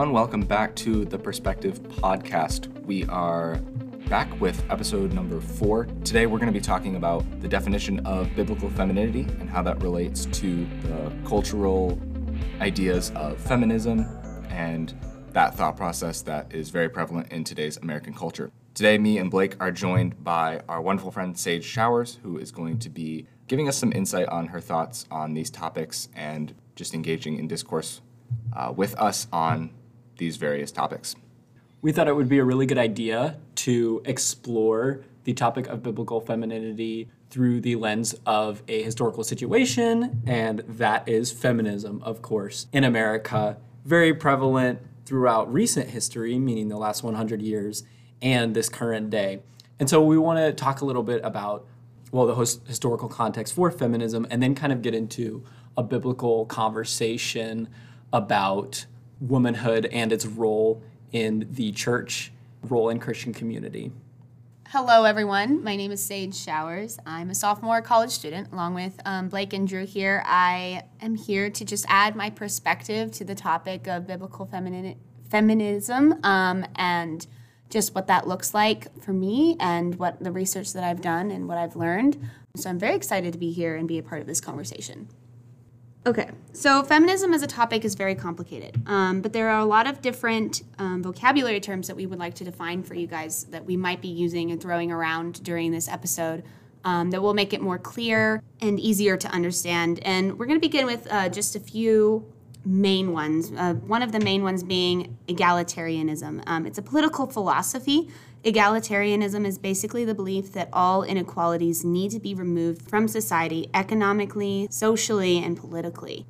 everyone. Welcome back to the Perspective Podcast. We are back with episode number four. Today, we're going to be talking about the definition of biblical femininity and how that relates to the cultural ideas of feminism and that thought process that is very prevalent in today's American culture. Today, me and Blake are joined by our wonderful friend Sage Showers, who is going to be giving us some insight on her thoughts on these topics and just engaging in discourse uh, with us on these various topics. We thought it would be a really good idea to explore the topic of biblical femininity through the lens of a historical situation, and that is feminism, of course, in America. Very prevalent throughout recent history, meaning the last 100 years, and this current day. And so we want to talk a little bit about, well, the historical context for feminism, and then kind of get into a biblical conversation about womanhood and its role in the church, role in Christian community. Hello, everyone. My name is Sage Showers. I'm a sophomore college student, along with um, Blake and Drew here. I am here to just add my perspective to the topic of biblical femini- feminism um, and just what that looks like for me and what the research that I've done and what I've learned. So I'm very excited to be here and be a part of this conversation. Okay, so feminism as a topic is very complicated, um, but there are a lot of different um, vocabulary terms that we would like to define for you guys that we might be using and throwing around during this episode um, that will make it more clear and easier to understand. And we're going to begin with uh, just a few main ones. Uh, one of the main ones being egalitarianism. Um, it's a political philosophy Egalitarianism is basically the belief that all inequalities need to be removed from society economically, socially, and politically.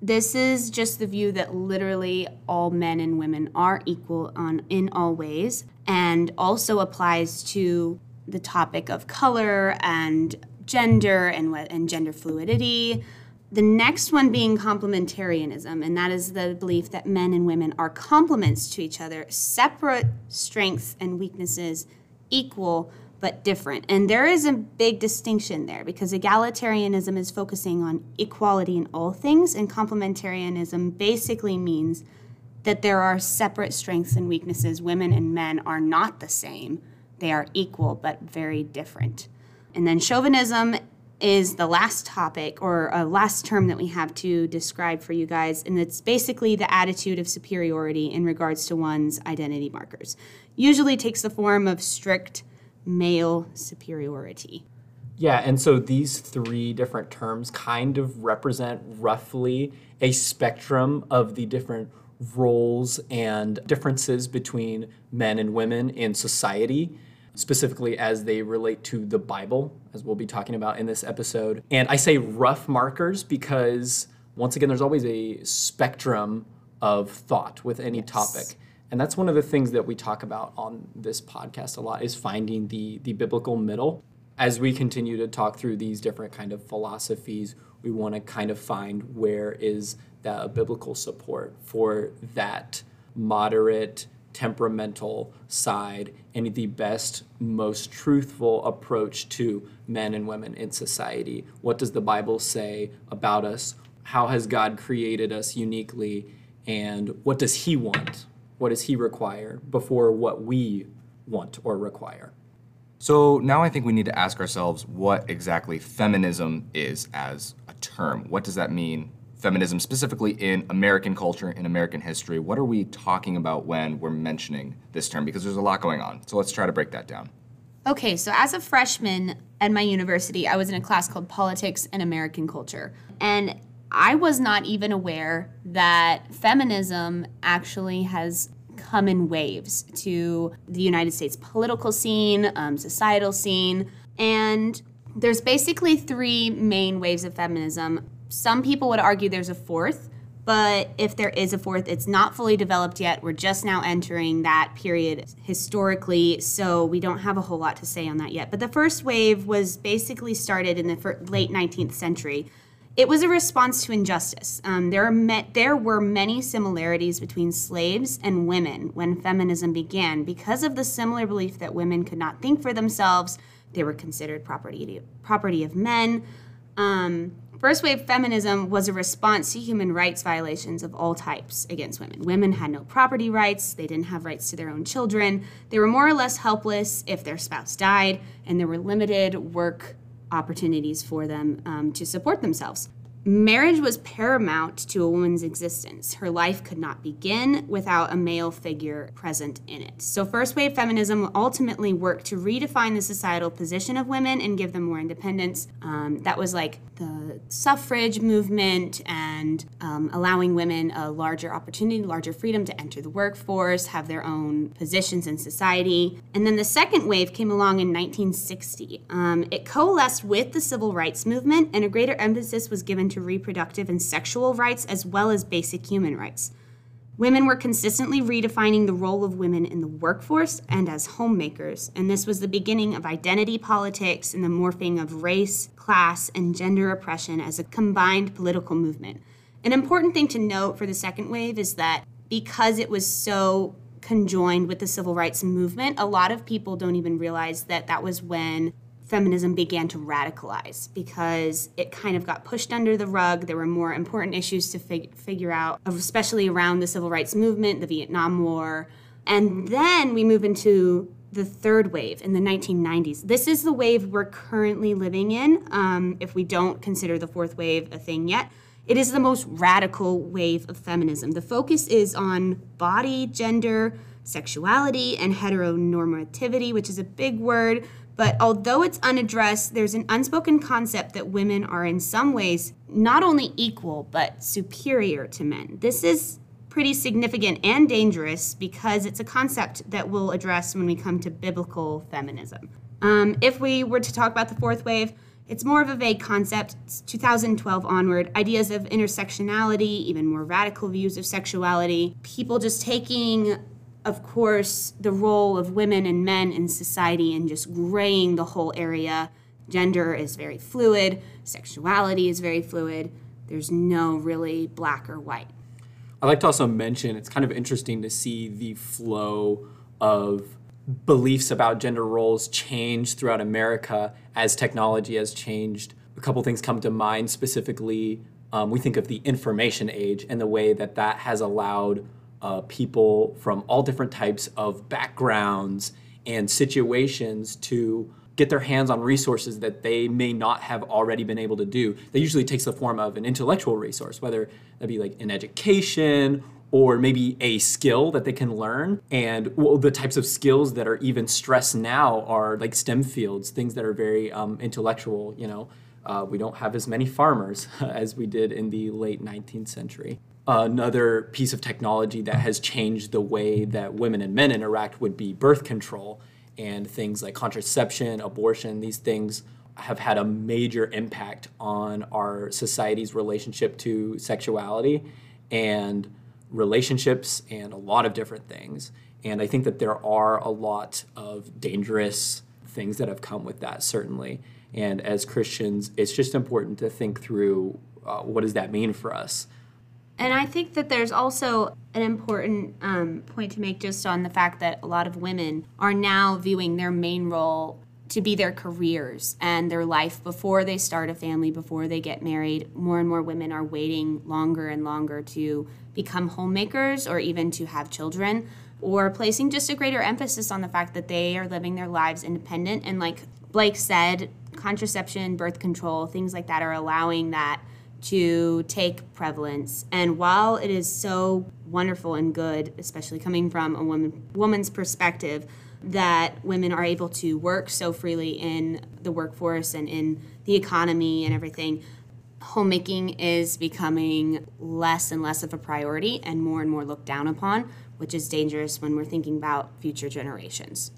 This is just the view that literally all men and women are equal on in all ways and also applies to the topic of color and gender and, and gender fluidity, the next one being complementarianism, and that is the belief that men and women are complements to each other, separate strengths and weaknesses, equal but different. And there is a big distinction there because egalitarianism is focusing on equality in all things, and complementarianism basically means that there are separate strengths and weaknesses. Women and men are not the same, they are equal but very different. And then chauvinism is the last topic or a last term that we have to describe for you guys, and it's basically the attitude of superiority in regards to one's identity markers. Usually takes the form of strict male superiority. Yeah, and so these three different terms kind of represent roughly a spectrum of the different roles and differences between men and women in society specifically as they relate to the Bible, as we'll be talking about in this episode. And I say rough markers because, once again, there's always a spectrum of thought with any yes. topic. And that's one of the things that we talk about on this podcast a lot is finding the, the biblical middle. As we continue to talk through these different kind of philosophies, we want to kind of find where is that biblical support for that moderate temperamental side and the best, most truthful approach to men and women in society. What does the Bible say about us? How has God created us uniquely? And what does He want? What does He require before what we want or require? So now I think we need to ask ourselves what exactly feminism is as a term. What does that mean feminism, specifically in American culture, in American history. What are we talking about when we're mentioning this term? Because there's a lot going on. So let's try to break that down. Okay, so as a freshman at my university, I was in a class called Politics and American Culture. And I was not even aware that feminism actually has come in waves to the United States political scene, um, societal scene. And there's basically three main waves of feminism some people would argue there's a fourth, but if there is a fourth, it's not fully developed yet. We're just now entering that period historically, so we don't have a whole lot to say on that yet. But the first wave was basically started in the late 19th century. It was a response to injustice. Um, there, met, there were many similarities between slaves and women when feminism began because of the similar belief that women could not think for themselves, they were considered property, property of men Um, First wave feminism was a response to human rights violations of all types against women. Women had no property rights, they didn't have rights to their own children, they were more or less helpless if their spouse died, and there were limited work opportunities for them um, to support themselves. Marriage was paramount to a woman's existence. Her life could not begin without a male figure present in it. So, first wave feminism ultimately worked to redefine the societal position of women and give them more independence. Um, that was like the suffrage movement and um, allowing women a larger opportunity, larger freedom to enter the workforce, have their own positions in society. And then the second wave came along in 1960. Um, it coalesced with the civil rights movement, and a greater emphasis was given to reproductive and sexual rights as well as basic human rights. Women were consistently redefining the role of women in the workforce and as homemakers, and this was the beginning of identity politics and the morphing of race, class, and gender oppression as a combined political movement. An important thing to note for the second wave is that because it was so conjoined with the civil rights movement, a lot of people don't even realize that that was when feminism began to radicalize because it kind of got pushed under the rug. There were more important issues to fig- figure out, especially around the civil rights movement, the Vietnam War. And then we move into the third wave in the 1990s. This is the wave we're currently living in, um, if we don't consider the fourth wave a thing yet. It is the most radical wave of feminism. The focus is on body, gender, sexuality, and heteronormativity, which is a big word, but although it's unaddressed, there's an unspoken concept that women are in some ways not only equal, but superior to men. This is pretty significant and dangerous because it's a concept that we'll address when we come to biblical feminism. Um, if we were to talk about the fourth wave, it's more of a vague concept. It's 2012 onward. Ideas of intersectionality, even more radical views of sexuality, people just taking of course, the role of women and men in society and just graying the whole area. Gender is very fluid, sexuality is very fluid. There's no really black or white. I'd like to also mention it's kind of interesting to see the flow of beliefs about gender roles change throughout America as technology has changed. A couple things come to mind specifically. Um, we think of the information age and the way that that has allowed uh, people from all different types of backgrounds and situations to get their hands on resources that they may not have already been able to do. That usually takes the form of an intellectual resource, whether that be like an education or maybe a skill that they can learn. And well, the types of skills that are even stressed now are like STEM fields, things that are very um, intellectual. You know, uh, we don't have as many farmers as we did in the late 19th century another piece of technology that has changed the way that women and men interact would be birth control and things like contraception, abortion, these things have had a major impact on our society's relationship to sexuality and relationships and a lot of different things. And I think that there are a lot of dangerous things that have come with that, certainly. And as Christians, it's just important to think through uh, what does that mean for us? And I think that there's also an important um, point to make just on the fact that a lot of women are now viewing their main role to be their careers and their life before they start a family, before they get married. More and more women are waiting longer and longer to become homemakers or even to have children, or placing just a greater emphasis on the fact that they are living their lives independent. And like Blake said, contraception, birth control, things like that are allowing that to take prevalence. And while it is so wonderful and good, especially coming from a woman woman's perspective, that women are able to work so freely in the workforce and in the economy and everything, homemaking is becoming less and less of a priority and more and more looked down upon, which is dangerous when we're thinking about future generations.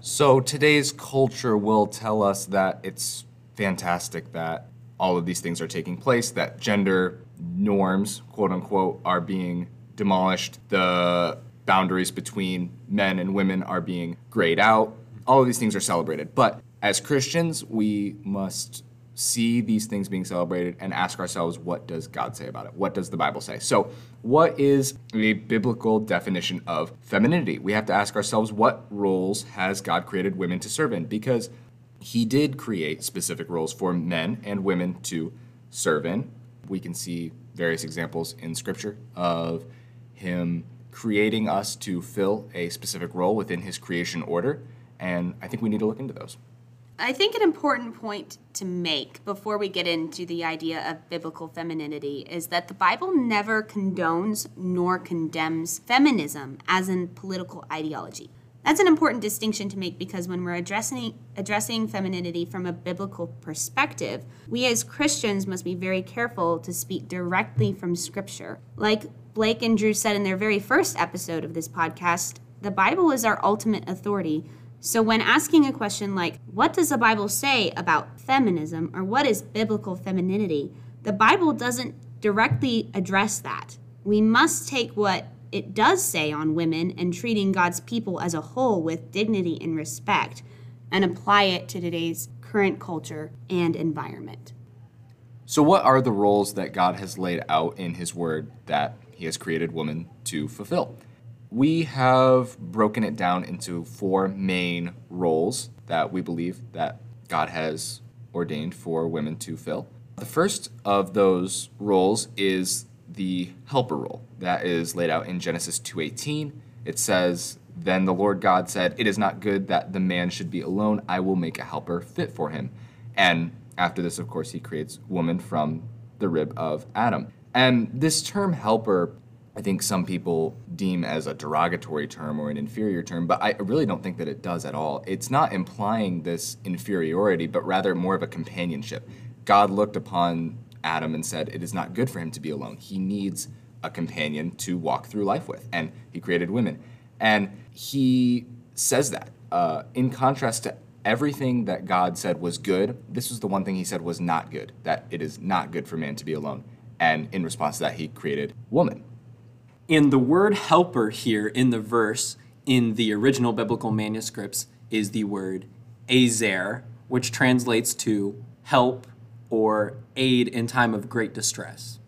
So today's culture will tell us that it's fantastic that all of these things are taking place, that gender norms, quote unquote, are being demolished, the boundaries between men and women are being grayed out. All of these things are celebrated. But as Christians, we must see these things being celebrated and ask ourselves, what does God say about it? What does the Bible say? So, what is a biblical definition of femininity? We have to ask ourselves, what roles has God created women to serve in? Because he did create specific roles for men and women to serve in. We can see various examples in Scripture of him creating us to fill a specific role within his creation order, and I think we need to look into those. I think an important point to make before we get into the idea of biblical femininity is that the Bible never condones nor condemns feminism as a political ideology. That's an important distinction to make because when we're addressing addressing femininity from a biblical perspective, we as Christians must be very careful to speak directly from scripture. Like Blake and Drew said in their very first episode of this podcast, the Bible is our ultimate authority so, when asking a question like, What does the Bible say about feminism or what is biblical femininity? the Bible doesn't directly address that. We must take what it does say on women and treating God's people as a whole with dignity and respect and apply it to today's current culture and environment. So, what are the roles that God has laid out in His Word that He has created women to fulfill? we have broken it down into four main roles that we believe that God has ordained for women to fill. The first of those roles is the helper role that is laid out in Genesis 2:18. It says, "Then the Lord God said, it is not good that the man should be alone. I will make a helper fit for him." And after this, of course, he creates woman from the rib of Adam. And this term helper I think some people deem as a derogatory term or an inferior term, but I really don't think that it does at all. It's not implying this inferiority, but rather more of a companionship. God looked upon Adam and said, It is not good for him to be alone. He needs a companion to walk through life with. And he created women. And he says that. Uh, in contrast to everything that God said was good, this was the one thing he said was not good, that it is not good for man to be alone. And in response to that, he created woman. And the word helper here in the verse in the original biblical manuscripts is the word azer, which translates to help or aid in time of great distress.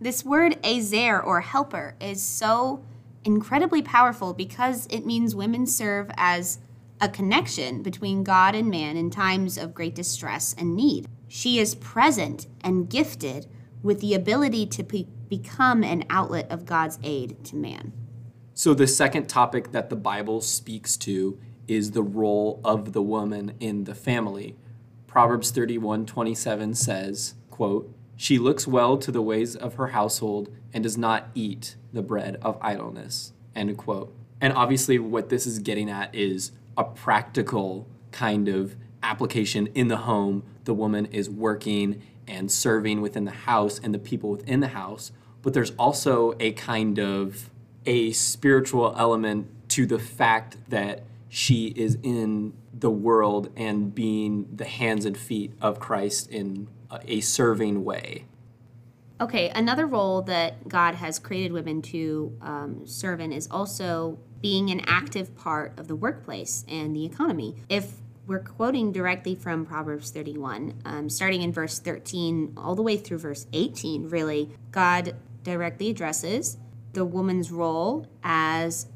This word azer or helper is so incredibly powerful because it means women serve as a connection between God and man in times of great distress and need. She is present and gifted with the ability to be become an outlet of God's aid to man. So, the second topic that the Bible speaks to is the role of the woman in the family. Proverbs 31 27 says, quote, She looks well to the ways of her household and does not eat the bread of idleness. End quote. And obviously, what this is getting at is a practical kind of application in the home. The woman is working and serving within the house and the people within the house, but there's also a kind of a spiritual element to the fact that she is in the world and being the hands and feet of Christ in a serving way. Okay, another role that God has created women to um, serve in is also being an active part of the workplace and the economy. If we're quoting directly from Proverbs 31, um, starting in verse 13 all the way through verse 18, really, God directly addresses the woman's role as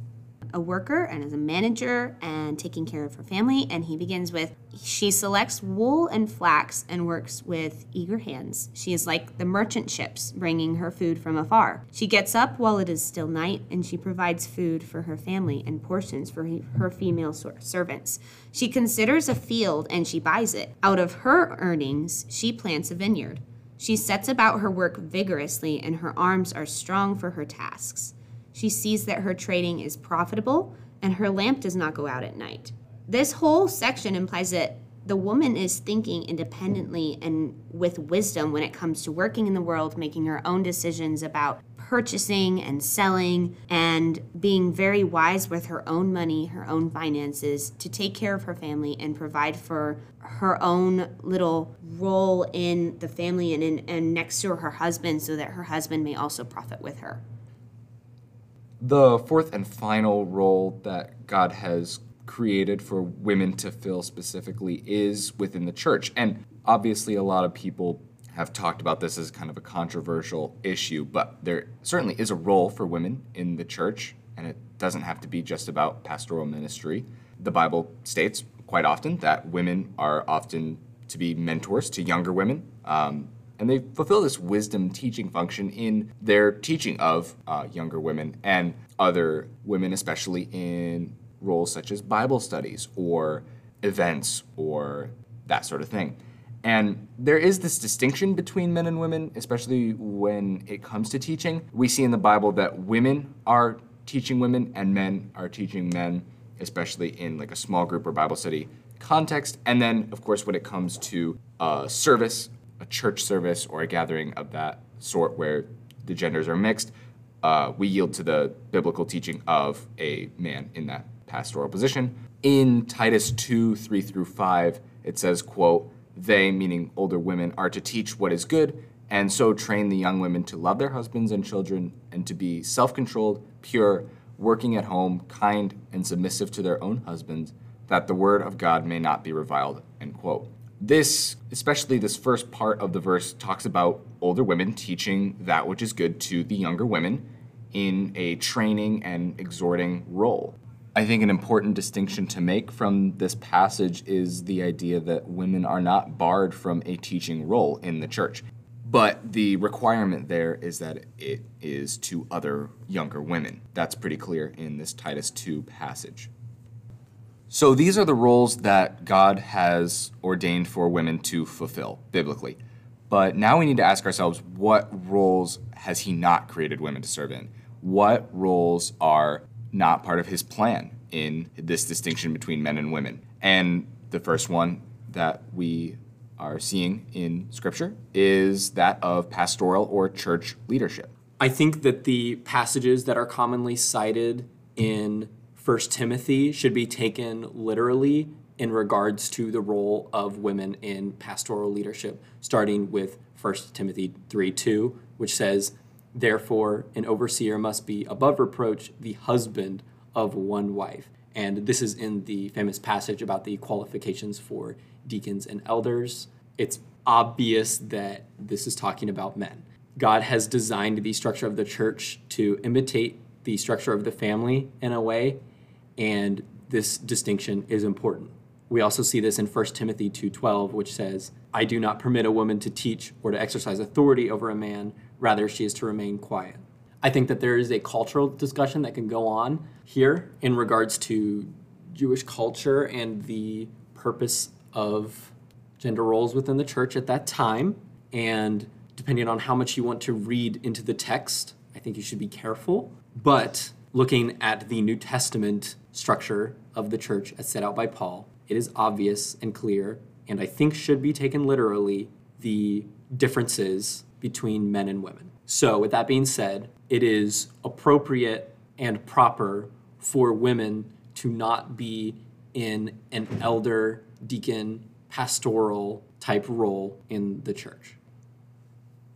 a worker and as a manager and taking care of her family. And he begins with She selects wool and flax and works with eager hands. She is like the merchant ships bringing her food from afar. She gets up while it is still night and she provides food for her family and portions for her female servants. She considers a field and she buys it. Out of her earnings, she plants a vineyard. She sets about her work vigorously and her arms are strong for her tasks. She sees that her trading is profitable and her lamp does not go out at night. This whole section implies that the woman is thinking independently and with wisdom when it comes to working in the world, making her own decisions about purchasing and selling, and being very wise with her own money, her own finances to take care of her family and provide for her own little role in the family and, in, and next to her husband so that her husband may also profit with her. The fourth and final role that God has created for women to fill specifically is within the church. And obviously, a lot of people have talked about this as kind of a controversial issue, but there certainly is a role for women in the church, and it doesn't have to be just about pastoral ministry. The Bible states quite often that women are often to be mentors to younger women. Um, and they fulfill this wisdom teaching function in their teaching of uh, younger women and other women, especially in roles such as Bible studies or events or that sort of thing. And there is this distinction between men and women, especially when it comes to teaching. We see in the Bible that women are teaching women and men are teaching men, especially in like a small group or Bible study context. And then, of course, when it comes to uh, service a church service or a gathering of that sort where the genders are mixed, uh, we yield to the biblical teaching of a man in that pastoral position. In Titus 2 3 through 5, it says, quote, They, meaning older women, are to teach what is good, and so train the young women to love their husbands and children, and to be self controlled, pure, working at home, kind, and submissive to their own husbands, that the word of God may not be reviled. End quote this, especially this first part of the verse, talks about older women teaching that which is good to the younger women in a training and exhorting role. I think an important distinction to make from this passage is the idea that women are not barred from a teaching role in the church. But the requirement there is that it is to other younger women. That's pretty clear in this Titus 2 passage. So these are the roles that God has ordained for women to fulfill biblically. But now we need to ask ourselves what roles has He not created women to serve in? What roles are not part of His plan in this distinction between men and women? And the first one that we are seeing in Scripture is that of pastoral or church leadership. I think that the passages that are commonly cited in First Timothy should be taken literally in regards to the role of women in pastoral leadership, starting with 1 Timothy 3 2, which says, Therefore, an overseer must be above reproach the husband of one wife. And this is in the famous passage about the qualifications for deacons and elders. It's obvious that this is talking about men. God has designed the structure of the church to imitate the structure of the family in a way and this distinction is important. We also see this in 1 Timothy 2:12 which says, "I do not permit a woman to teach or to exercise authority over a man, rather she is to remain quiet." I think that there is a cultural discussion that can go on here in regards to Jewish culture and the purpose of gender roles within the church at that time and depending on how much you want to read into the text, I think you should be careful. But looking at the New Testament structure of the church as set out by Paul, it is obvious and clear, and I think should be taken literally, the differences between men and women. So, with that being said, it is appropriate and proper for women to not be in an elder, deacon, pastoral type role in the church.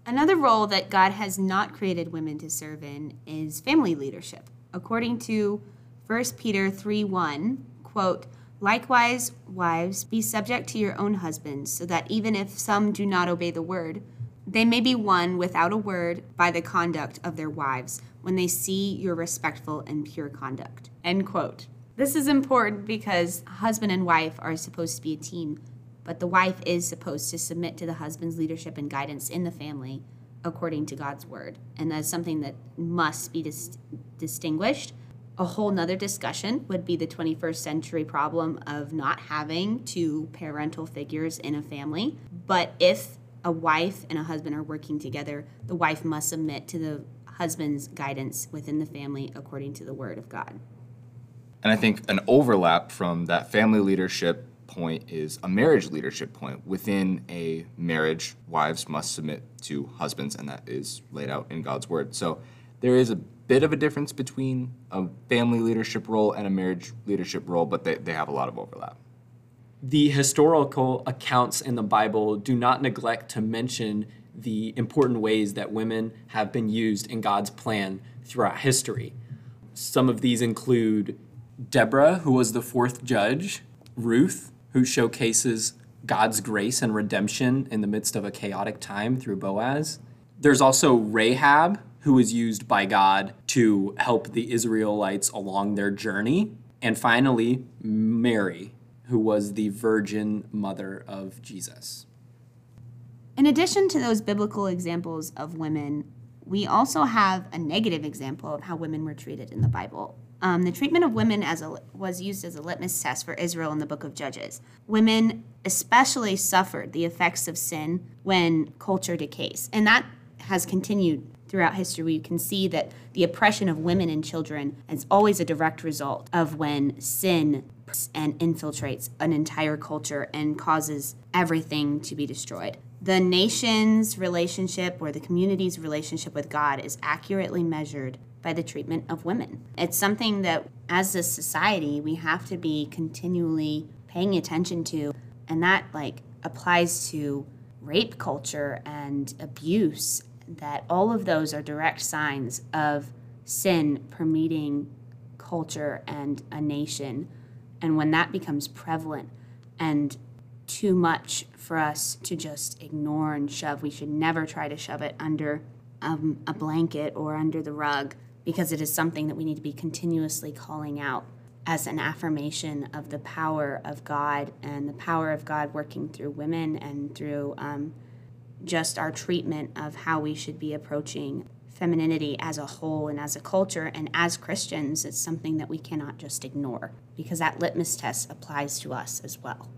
Another role that God has not created women to serve in is family leadership. According to 1 Peter 3 1, quote, Likewise, wives, be subject to your own husbands, so that even if some do not obey the word, they may be won without a word by the conduct of their wives when they see your respectful and pure conduct. End quote. This is important because husband and wife are supposed to be a team, but the wife is supposed to submit to the husband's leadership and guidance in the family according to God's word. And that's something that must be dis- distinguished a whole nother discussion would be the 21st century problem of not having two parental figures in a family. But if a wife and a husband are working together, the wife must submit to the husband's guidance within the family according to the word of God. And I think an overlap from that family leadership point is a marriage leadership point. Within a marriage, wives must submit to husbands, and that is laid out in God's word. So there is a bit of a difference between a family leadership role and a marriage leadership role, but they, they have a lot of overlap. The historical accounts in the Bible do not neglect to mention the important ways that women have been used in God's plan throughout history. Some of these include Deborah, who was the fourth judge, Ruth, who showcases God's grace and redemption in the midst of a chaotic time through Boaz. There's also Rahab, who was used by God to help the Israelites along their journey. And finally, Mary, who was the virgin mother of Jesus. In addition to those biblical examples of women, we also have a negative example of how women were treated in the Bible. Um, the treatment of women as a, was used as a litmus test for Israel in the book of Judges. Women especially suffered the effects of sin when culture decays, and that has continued throughout history. We can see that the oppression of women and children is always a direct result of when sin and infiltrates an entire culture and causes everything to be destroyed the nation's relationship or the community's relationship with God is accurately measured by the treatment of women. It's something that, as a society, we have to be continually paying attention to, and that like applies to rape culture and abuse. That all of those are direct signs of sin permeating culture and a nation. And when that becomes prevalent and too much for us to just ignore and shove. We should never try to shove it under um, a blanket or under the rug because it is something that we need to be continuously calling out as an affirmation of the power of God and the power of God working through women and through um, just our treatment of how we should be approaching femininity as a whole and as a culture and as Christians. It's something that we cannot just ignore because that litmus test applies to us as well.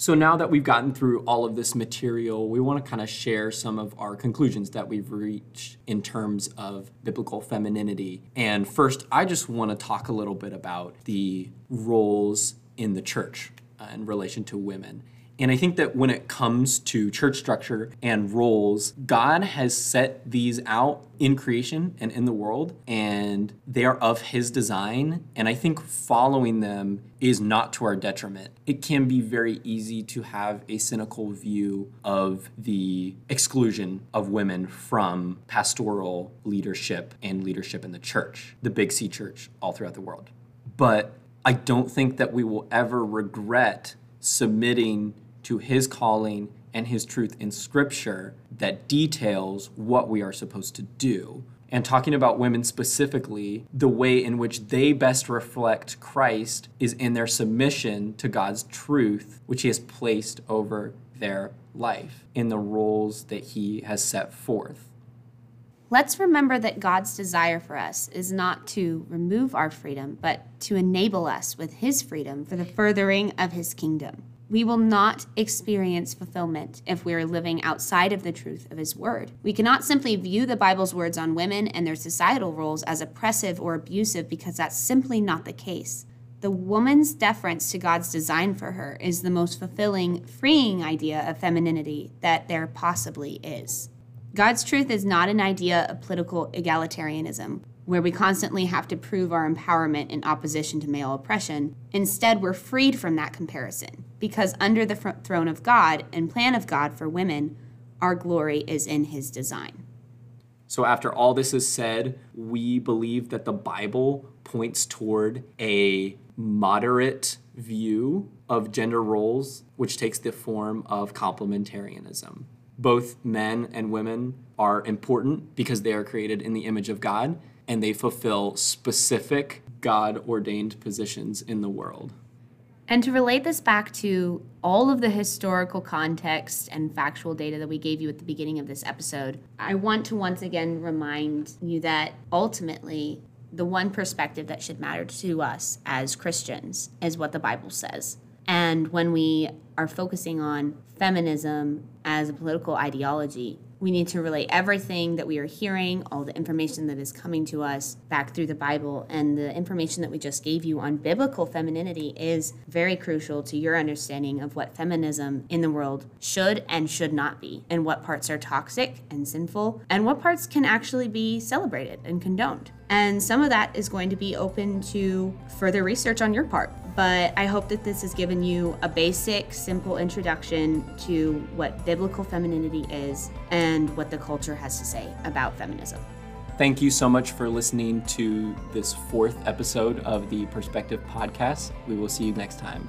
So now that we've gotten through all of this material, we want to kind of share some of our conclusions that we've reached in terms of biblical femininity. And first, I just want to talk a little bit about the roles in the church uh, in relation to women. And I think that when it comes to church structure and roles, God has set these out in creation and in the world, and they are of His design. And I think following them is not to our detriment. It can be very easy to have a cynical view of the exclusion of women from pastoral leadership and leadership in the church, the Big C church, all throughout the world. But I don't think that we will ever regret submitting to his calling and his truth in scripture that details what we are supposed to do. And talking about women specifically, the way in which they best reflect Christ is in their submission to God's truth, which he has placed over their life in the roles that he has set forth. Let's remember that God's desire for us is not to remove our freedom, but to enable us with His freedom for the furthering of His kingdom. We will not experience fulfillment if we are living outside of the truth of His Word. We cannot simply view the Bible's words on women and their societal roles as oppressive or abusive because that's simply not the case. The woman's deference to God's design for her is the most fulfilling, freeing idea of femininity that there possibly is. God's truth is not an idea of political egalitarianism where we constantly have to prove our empowerment in opposition to male oppression. Instead, we're freed from that comparison because under the fr- throne of God and plan of God for women, our glory is in his design. So, after all this is said, we believe that the Bible points toward a moderate view of gender roles, which takes the form of complementarianism. Both men and women are important because they are created in the image of God and they fulfill specific God ordained positions in the world. And to relate this back to all of the historical context and factual data that we gave you at the beginning of this episode, I want to once again remind you that ultimately, the one perspective that should matter to us as Christians is what the Bible says. And when we are focusing on feminism as a political ideology, we need to relay everything that we are hearing, all the information that is coming to us back through the Bible. And the information that we just gave you on biblical femininity is very crucial to your understanding of what feminism in the world should and should not be, and what parts are toxic and sinful, and what parts can actually be celebrated and condoned. And some of that is going to be open to further research on your part. But I hope that this has given you a basic, simple introduction to what biblical femininity is and what the culture has to say about feminism. Thank you so much for listening to this fourth episode of the Perspective Podcast. We will see you next time.